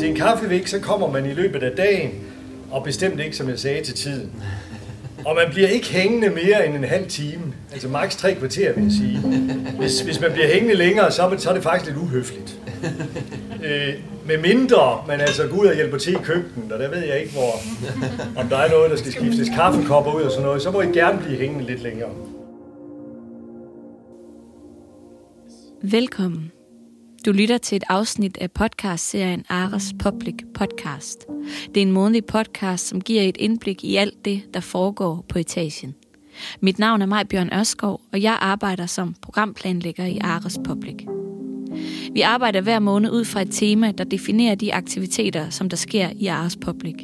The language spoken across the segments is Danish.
Til en kaffevæk, så kommer man i løbet af dagen, og bestemt ikke, som jeg sagde, til tiden. Og man bliver ikke hængende mere end en halv time. Altså maks tre kvarter, vil jeg sige. Hvis, hvis man bliver hængende længere, så er, det, så er det faktisk lidt uhøfligt. Øh, med mindre man altså går ud og hjælper til i køkkenet, og der ved jeg ikke, hvor, om der er noget, der skal skiftes kaffekopper ud og sådan noget, så må I gerne blive hængende lidt længere. Velkommen. Du lytter til et afsnit af podcastserien Ares Public Podcast. Det er en månedlig podcast, som giver et indblik i alt det, der foregår på etagen. Mit navn er Maj Bjørn Ørskov, og jeg arbejder som programplanlægger i Ares Public. Vi arbejder hver måned ud fra et tema, der definerer de aktiviteter, som der sker i Ares Public.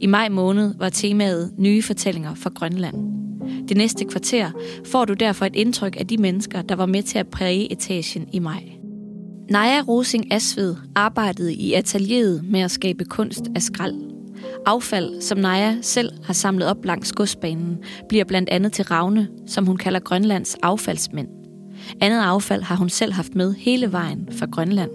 I maj måned var temaet Nye fortællinger fra Grønland. Det næste kvarter får du derfor et indtryk af de mennesker, der var med til at præge etagen i maj. Naja Rosing Asved arbejdede i atelieret med at skabe kunst af skrald. Affald, som Naja selv har samlet op langs godsbanen, bliver blandt andet til Ravne, som hun kalder Grønlands affaldsmænd. Andet affald har hun selv haft med hele vejen fra Grønland.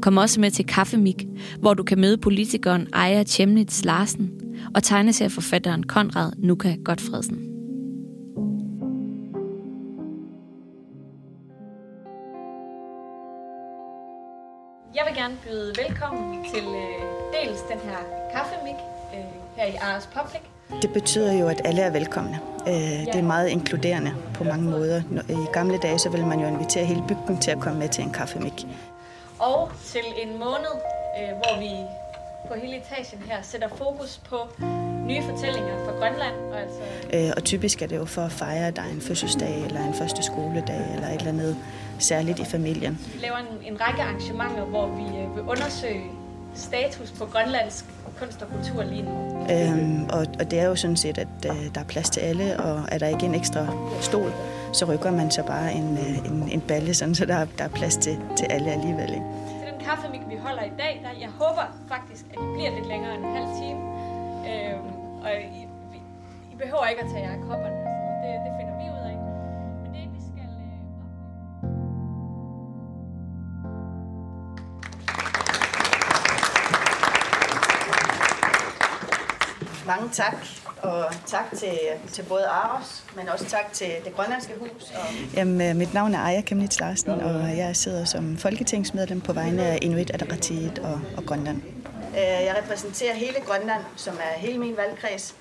Kom også med til Kaffemik, hvor du kan møde politikeren Aya Chemnitz Larsen og tegneserieforfatteren Konrad Nuka Godfredsen. Jeg vil gerne byde velkommen til øh, dels den her kaffemik øh, her i Ars Public. Det betyder jo, at alle er velkomne. Øh, det er meget inkluderende på mange måder. I gamle dage så ville man jo invitere hele bygden til at komme med til en kaffemik. Og til en måned, øh, hvor vi på hele etagen her sætter fokus på nye fortællinger fra Grønland. Og, altså... øh, og typisk er det jo for at fejre, at der er en fødselsdag eller en første skoledag eller et eller andet særligt i familien. Vi laver en, en række arrangementer, hvor vi øh, vil undersøge status på grønlandsk kunst og kultur lige nu. Øhm, og, og det er jo sådan set, at øh, der er plads til alle, og er der ikke en ekstra stol, så rykker man så bare en, øh, en, en balle, sådan, så der, der er plads til, til alle alligevel. Ikke? Til den kaffemik, vi holder i dag, der, jeg håber faktisk, at I bliver lidt længere end en halv time. Øhm, og I, I behøver ikke at tage jer af kopperne. Det, det finder vi ud af. Men det, vi skal øh, Mange tak, og tak til, til både Aros, men også tak til det grønlandske hus. Og... Jamen, mit navn er Aya Kemnitz Larsen, og jeg sidder som folketingsmedlem på vegne af Inuit Ataqatigiit og, og Grønland. Øh, jeg repræsenterer hele Grønland, som er hele min valgkreds,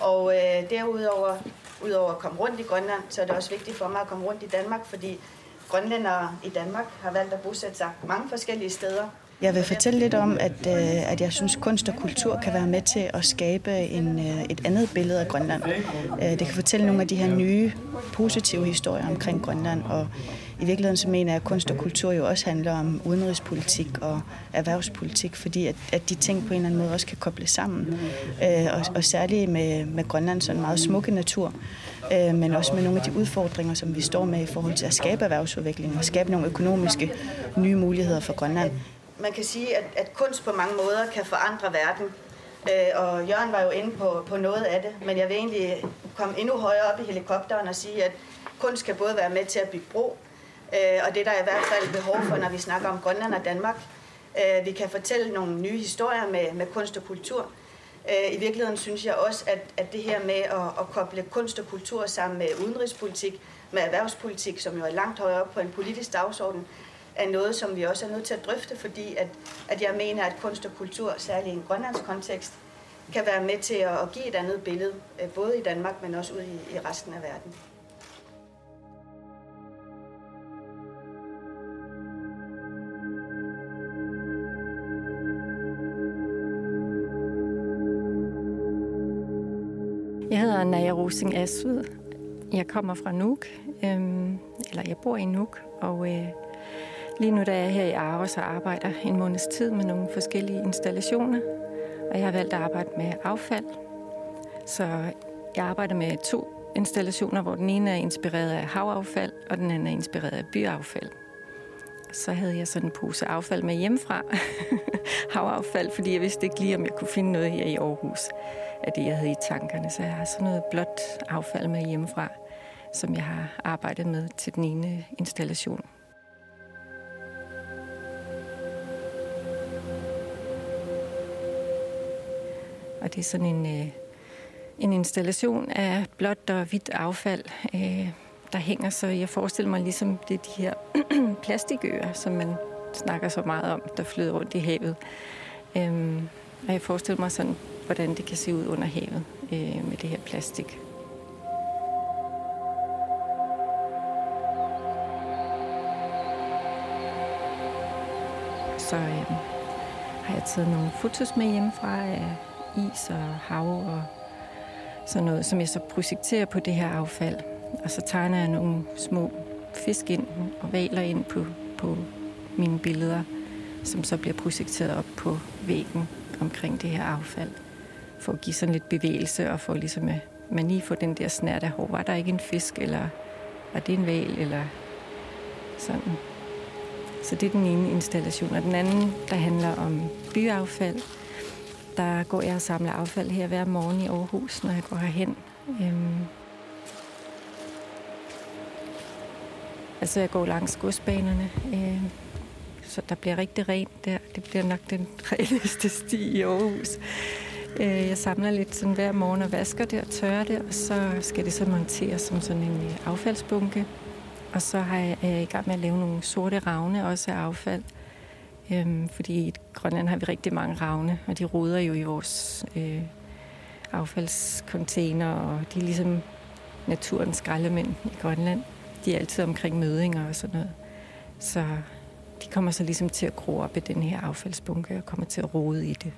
og øh, derudover udover at komme rundt i Grønland, så er det også vigtigt for mig at komme rundt i Danmark, fordi grønlændere i Danmark har valgt at bosætte sig mange forskellige steder. Jeg vil fortælle lidt om, at, øh, at jeg synes, kunst og kultur kan være med til at skabe en, øh, et andet billede af Grønland. Øh, det kan fortælle nogle af de her nye, positive historier omkring Grønland, og i virkeligheden så mener jeg, at kunst og kultur jo også handler om udenrigspolitik og erhvervspolitik, fordi at, at de ting på en eller anden måde også kan kobles sammen. Og, og særligt med, med Grønlands sådan meget smukke natur, men også med nogle af de udfordringer, som vi står med i forhold til at skabe erhvervsudvikling og skabe nogle økonomiske nye muligheder for Grønland man kan sige, at, at kunst på mange måder kan forandre verden. Øh, og Jørgen var jo inde på, på noget af det, men jeg vil egentlig komme endnu højere op i helikopteren og sige, at kunst kan både være med til at bygge bro, øh, og det der er i hvert fald behov for, når vi snakker om Grønland og Danmark. Øh, vi kan fortælle nogle nye historier med, med kunst og kultur. Øh, I virkeligheden synes jeg også, at, at det her med at, at koble kunst og kultur sammen med udenrigspolitik, med erhvervspolitik, som jo er langt højere op på en politisk dagsorden, er noget, som vi også er nødt til at drøfte, fordi at, at jeg mener, at kunst og kultur, særligt i en grønlandsk kontekst, kan være med til at, at give et andet billede, øh, både i Danmark, men også ud i, i resten af verden. Jeg hedder Naja Rosing Asud. Jeg kommer fra Nuuk, øhm, eller jeg bor i Nuuk, og øh, Lige nu der er jeg her i Aarhus og arbejder en måneds tid med nogle forskellige installationer. Og jeg har valgt at arbejde med affald. Så jeg arbejder med to installationer, hvor den ene er inspireret af havaffald, og den anden er inspireret af byaffald. Så havde jeg sådan en pose affald med hjemmefra. havaffald, fordi jeg vidste ikke lige, om jeg kunne finde noget her i Aarhus af det, jeg havde i tankerne. Så jeg har sådan noget blåt affald med hjemmefra, som jeg har arbejdet med til den ene installation. Og det er sådan en, øh, en installation af blåt og hvidt affald, øh, der hænger. Så jeg forestiller mig ligesom, det er de her plastikøer, som man snakker så meget om, der flyder rundt i havet. Øh, og jeg forestiller mig sådan, hvordan det kan se ud under havet øh, med det her plastik. Så øh, har jeg taget nogle fotos med hjemmefra af is og hav og sådan noget, som jeg så projekterer på det her affald. Og så tegner jeg nogle små fisk ind og valer ind på, på mine billeder, som så bliver projekteret op på væggen omkring det her affald. For at give sådan lidt bevægelse og for ligesom øh, at man lige får den der snært af, hår. var der ikke en fisk, eller var det en val, eller sådan. Så det er den ene installation. Og den anden, der handler om byaffald, der går jeg og samler affald her hver morgen i Aarhus, når jeg går herhen. Øhm, altså, jeg går langs godsbanerne, øh, så der bliver rigtig rent der. Det bliver nok den reneste sti i Aarhus. Øh, jeg samler lidt sådan hver morgen og vasker det og tørrer det, og så skal det så monteres som sådan en øh, affaldsbunke. Og så har jeg, er jeg i gang med at lave nogle sorte ravne, også af affald. Øhm, fordi i Grønland har vi rigtig mange ravne, og de roder jo i vores øh, affaldscontainer, og de er ligesom naturens skraldemænd i Grønland. De er altid omkring mødinger og sådan noget. Så de kommer så ligesom til at gro op i den her affaldsbunke og kommer til at rode i det.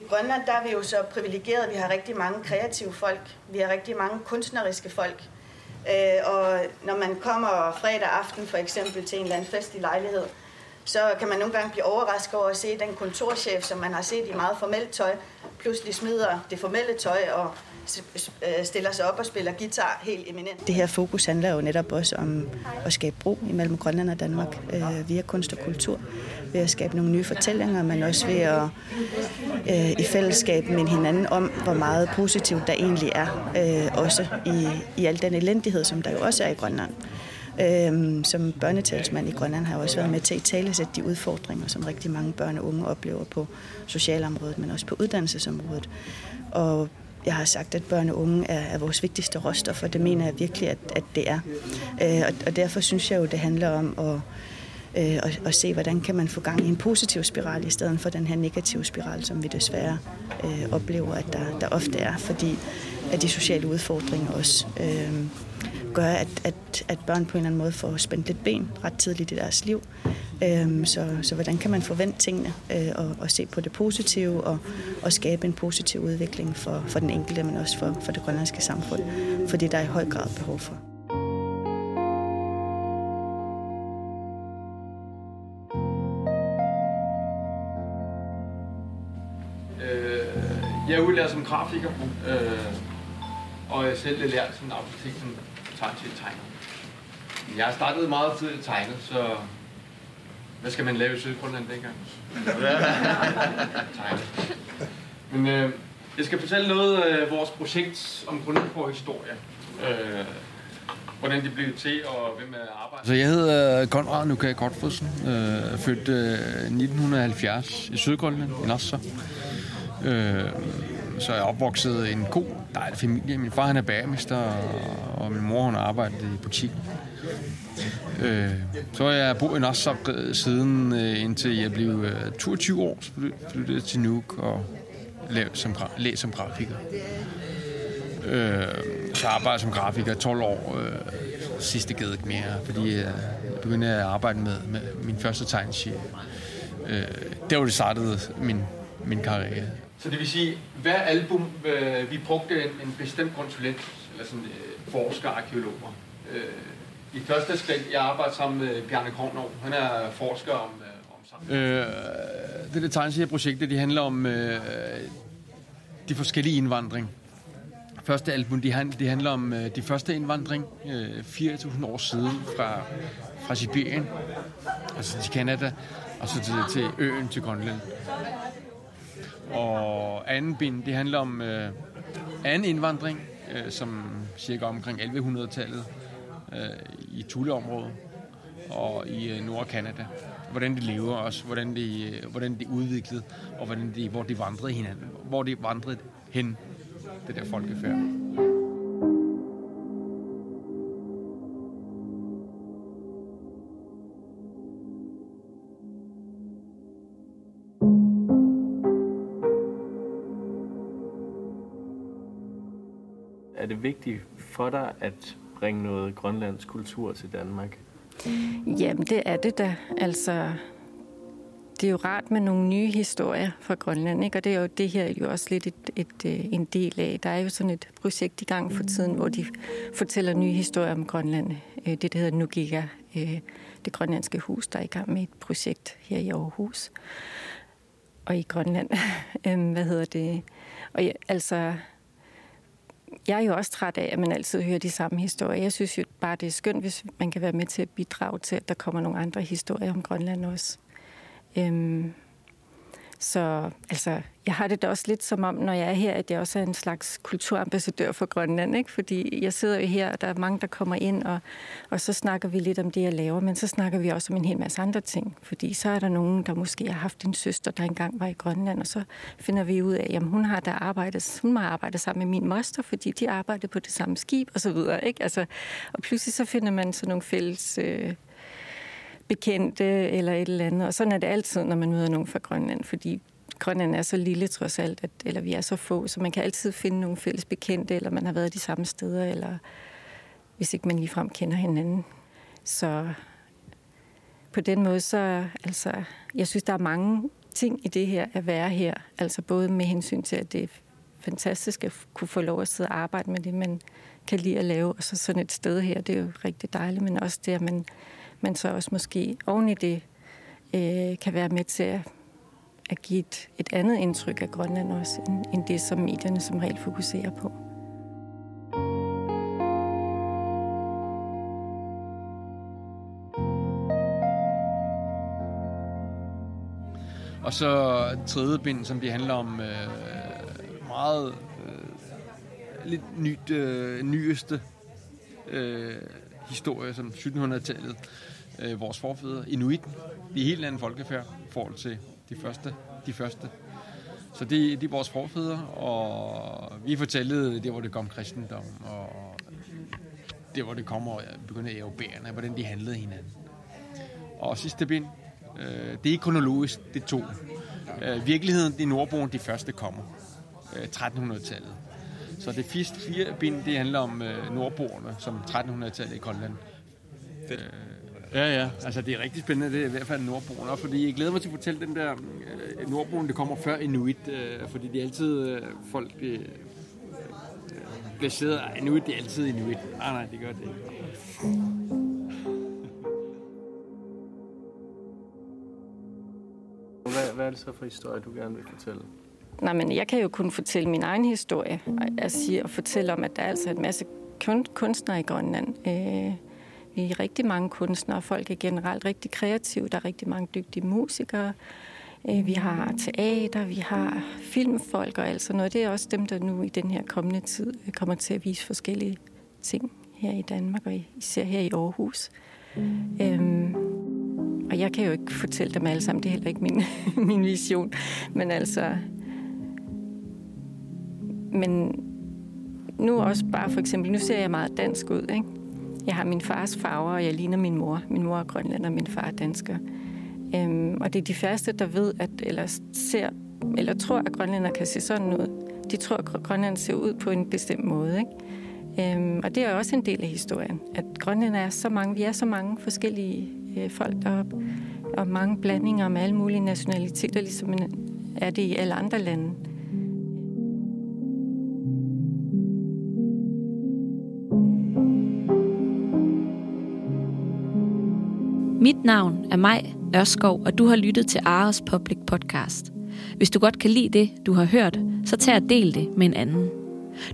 I Grønland der er vi jo så privilegeret. Vi har rigtig mange kreative folk. Vi har rigtig mange kunstneriske folk. Øh, og når man kommer fredag aften for eksempel til en eller anden festlig lejlighed, så kan man nogle gange blive overrasket over at se den kontorchef, som man har set i meget formelt tøj, pludselig smider det formelle tøj og øh, stiller sig op og spiller guitar helt eminent. Det her fokus handler jo netop også om at skabe bro imellem Grønland og Danmark øh, via kunst og kultur. Ved at skabe nogle nye fortællinger, men også ved at øh, i fællesskab med hinanden om, hvor meget positivt der egentlig er, øh, også i, i al den elendighed, som der jo også er i Grønland. Øhm, som børnetalsmand i Grønland har jeg også været med til at tale sætte de udfordringer, som rigtig mange børn og unge oplever på socialområdet, men også på uddannelsesområdet. Og jeg har sagt, at børn og unge er, er vores vigtigste råstof, og det mener jeg virkelig, at, at det er. Øh, og, og derfor synes jeg jo, det handler om at øh, og, og se, hvordan kan man få gang i en positiv spiral, i stedet for den her negative spiral, som vi desværre øh, oplever, at der, der ofte er, fordi at de sociale udfordringer også øh, gør, at, at, at børn på en eller anden måde får spændt lidt ben ret tidligt i deres liv. Øhm, så, så hvordan kan man forvente tingene øh, og, og se på det positive og, og skabe en positiv udvikling for, for den enkelte, men også for, for det grønlandske samfund, fordi der er i høj grad behov for. Jeg er udlært som grafiker, øh, og jeg selv er lært som arkitekt som tegn til tegner. Jeg startede meget tidligt at tegne, så hvad skal man lave i Sydgrønland dengang? tegne. Men øh, jeg skal fortælle noget af vores projekt om Grønland historie. Øh, hvordan det blev til, og hvem er arbejder. Så jeg hedder øh, Konrad Nuka Kortfridsen, øh, født øh, 1970 i Sydgrønland, i Nassau. Øh, så er jeg opvokset i en god, dejlig familie. Min far han er bagermester, og min mor hun har arbejdet i butik. Øh, så har jeg boet i Nassau siden øh, indtil jeg blev øh, 22 år, så flyttede til Nuuk og lav, som, læs som grafiker. Øh, så arbejdede som grafiker 12 år. Øh, sidste gad ikke mere, fordi øh, jeg begyndte at arbejde med, med min første tegnserie. Øh, der var det startede min, min karriere. Så det vil sige, hver album, øh, vi brugte en, en bestemt konsulent, eller sådan øh, forsker, arkeologer. Øh, I første skridt, jeg arbejder sammen med Bjarne Kornov. Han er forsker om, øh, om øh, Det der projekt, det handler om øh, de forskellige indvandring. Første album, det, hand, det handler om øh, de første indvandring, øh, 4.000 år siden fra, fra Sibirien, altså til Kanada, og så til, til øen, til Grønland. Og anden bind, det handler om øh, anden indvandring, øh, som cirka omkring 1100-tallet øh, i Thule-området og i øh, Nord-Kanada. hvordan de lever også, hvordan de, øh, hvordan de udviklede, og hvordan de, hvor de vandrede hinanden, hvor de vandrede hen, det der folkefærd. Vigtigt for dig at bringe noget grønlandsk kultur til Danmark? Jamen, det er det da. Altså, det er jo rart med nogle nye historier fra Grønland, ikke? og det er jo det her jo også lidt et, et, et, en del af. Der er jo sådan et projekt i gang for tiden, hvor de fortæller nye historier om Grønland. Øh, det, der hedder Nugiga, øh, det grønlandske hus, der er i gang med et projekt her i Aarhus og i Grønland. Øhm, hvad hedder det? Og ja, altså, jeg er jo også træt af, at man altid hører de samme historier. Jeg synes jo bare, det er skønt, hvis man kan være med til at bidrage til, at der kommer nogle andre historier om Grønland også. Øhm, så altså, jeg har det da også lidt som om, når jeg er her, at jeg også er en slags kulturambassadør for Grønland. Ikke? Fordi jeg sidder jo her, og der er mange, der kommer ind, og, og så snakker vi lidt om det, jeg laver, men så snakker vi også om en hel masse andre ting. Fordi så er der nogen, der måske har haft en søster, der engang var i Grønland, og så finder vi ud af, at hun har der arbejdet, hun har arbejdet sammen med min moster, fordi de arbejdede på det samme skib, og så videre. Ikke? Altså, og pludselig så finder man sådan nogle fælles... Øh, bekendte eller et eller andet. Og sådan er det altid, når man møder nogen fra Grønland, fordi Grønland er så lille trods alt, at, eller vi er så få, så man kan altid finde nogle fælles bekendte, eller man har været de samme steder, eller hvis ikke man ligefrem kender hinanden. Så på den måde, så altså, jeg synes, der er mange ting i det her at være her. Altså både med hensyn til, at det er fantastisk at kunne få lov at sidde og arbejde med det, man kan lide at lave. Og så sådan et sted her, det er jo rigtig dejligt, men også det, at man men så også måske oven i det øh, kan være med til at, at give et, et andet indtryk af Grønland også, end, end det, som medierne som regel fokuserer på. Og så tredje bind, som det handler om øh, meget øh, lidt nyt, øh, nyeste øh, historie, som 1700-tallet, øh, vores forfædre, Inuit, det er helt anden folkefærd i forhold til de første. De første. Så det, det er vores forfædre, og vi fortalte det, hvor det kom kristendom, og det, hvor det kommer og begynder europæerne, hvordan de handlede hinanden. Og sidste bind, øh, det er kronologisk, det to. Øh, virkeligheden, det er nordboen, de første kommer. Øh, 1300-tallet. Så det første fire bind, det handler om øh, nordboerne, som 1300-tallet i Grønland. Fedt. Øh, ja, ja. Altså, det er rigtig spændende, det er i hvert fald nordboen. Og fordi jeg glæder mig til at fortælle den der øh, nordboen, det kommer før Inuit. Øh, fordi det er altid øh, folk... Øh, bliver siddet, Inuit, det er altid Inuit. Nej, nej, det gør det ikke. Hvad, hvad er det så for historie, du gerne vil fortælle? Nej, men jeg kan jo kun fortælle min egen historie. Jeg siger og fortælle om, at der altså er altså en masse kunstnere i Grønland. Øh, vi er rigtig mange kunstnere, folk er generelt rigtig kreative. Der er rigtig mange dygtige musikere. Øh, vi har teater, vi har filmfolk og alt sådan noget. Det er også dem, der nu i den her kommende tid øh, kommer til at vise forskellige ting her i Danmark, og især her i Aarhus. Øhm, og jeg kan jo ikke fortælle dem alle sammen, det er heller ikke min, min vision. Men altså, men nu også bare for eksempel, nu ser jeg meget dansk ud, ikke? Jeg har min fars farver, og jeg ligner min mor. Min mor er grønlænder, min far er dansker. Øhm, og det er de første, der ved, at, eller ser, eller tror, at grønlænder kan se sådan ud. De tror, at grønlænder ser ud på en bestemt måde, ikke? Øhm, og det er også en del af historien, at grønlænder er så mange, vi er så mange forskellige øh, folk deroppe, og mange blandinger med alle mulige nationaliteter, ligesom er det i alle andre lande. Mit navn er Maj Ørskov, og du har lyttet til Ares Public Podcast. Hvis du godt kan lide det, du har hørt, så tag og del det med en anden.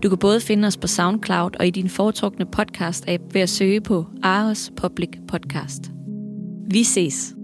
Du kan både finde os på SoundCloud og i din foretrukne podcast-app ved at søge på Ares Public Podcast. Vi ses!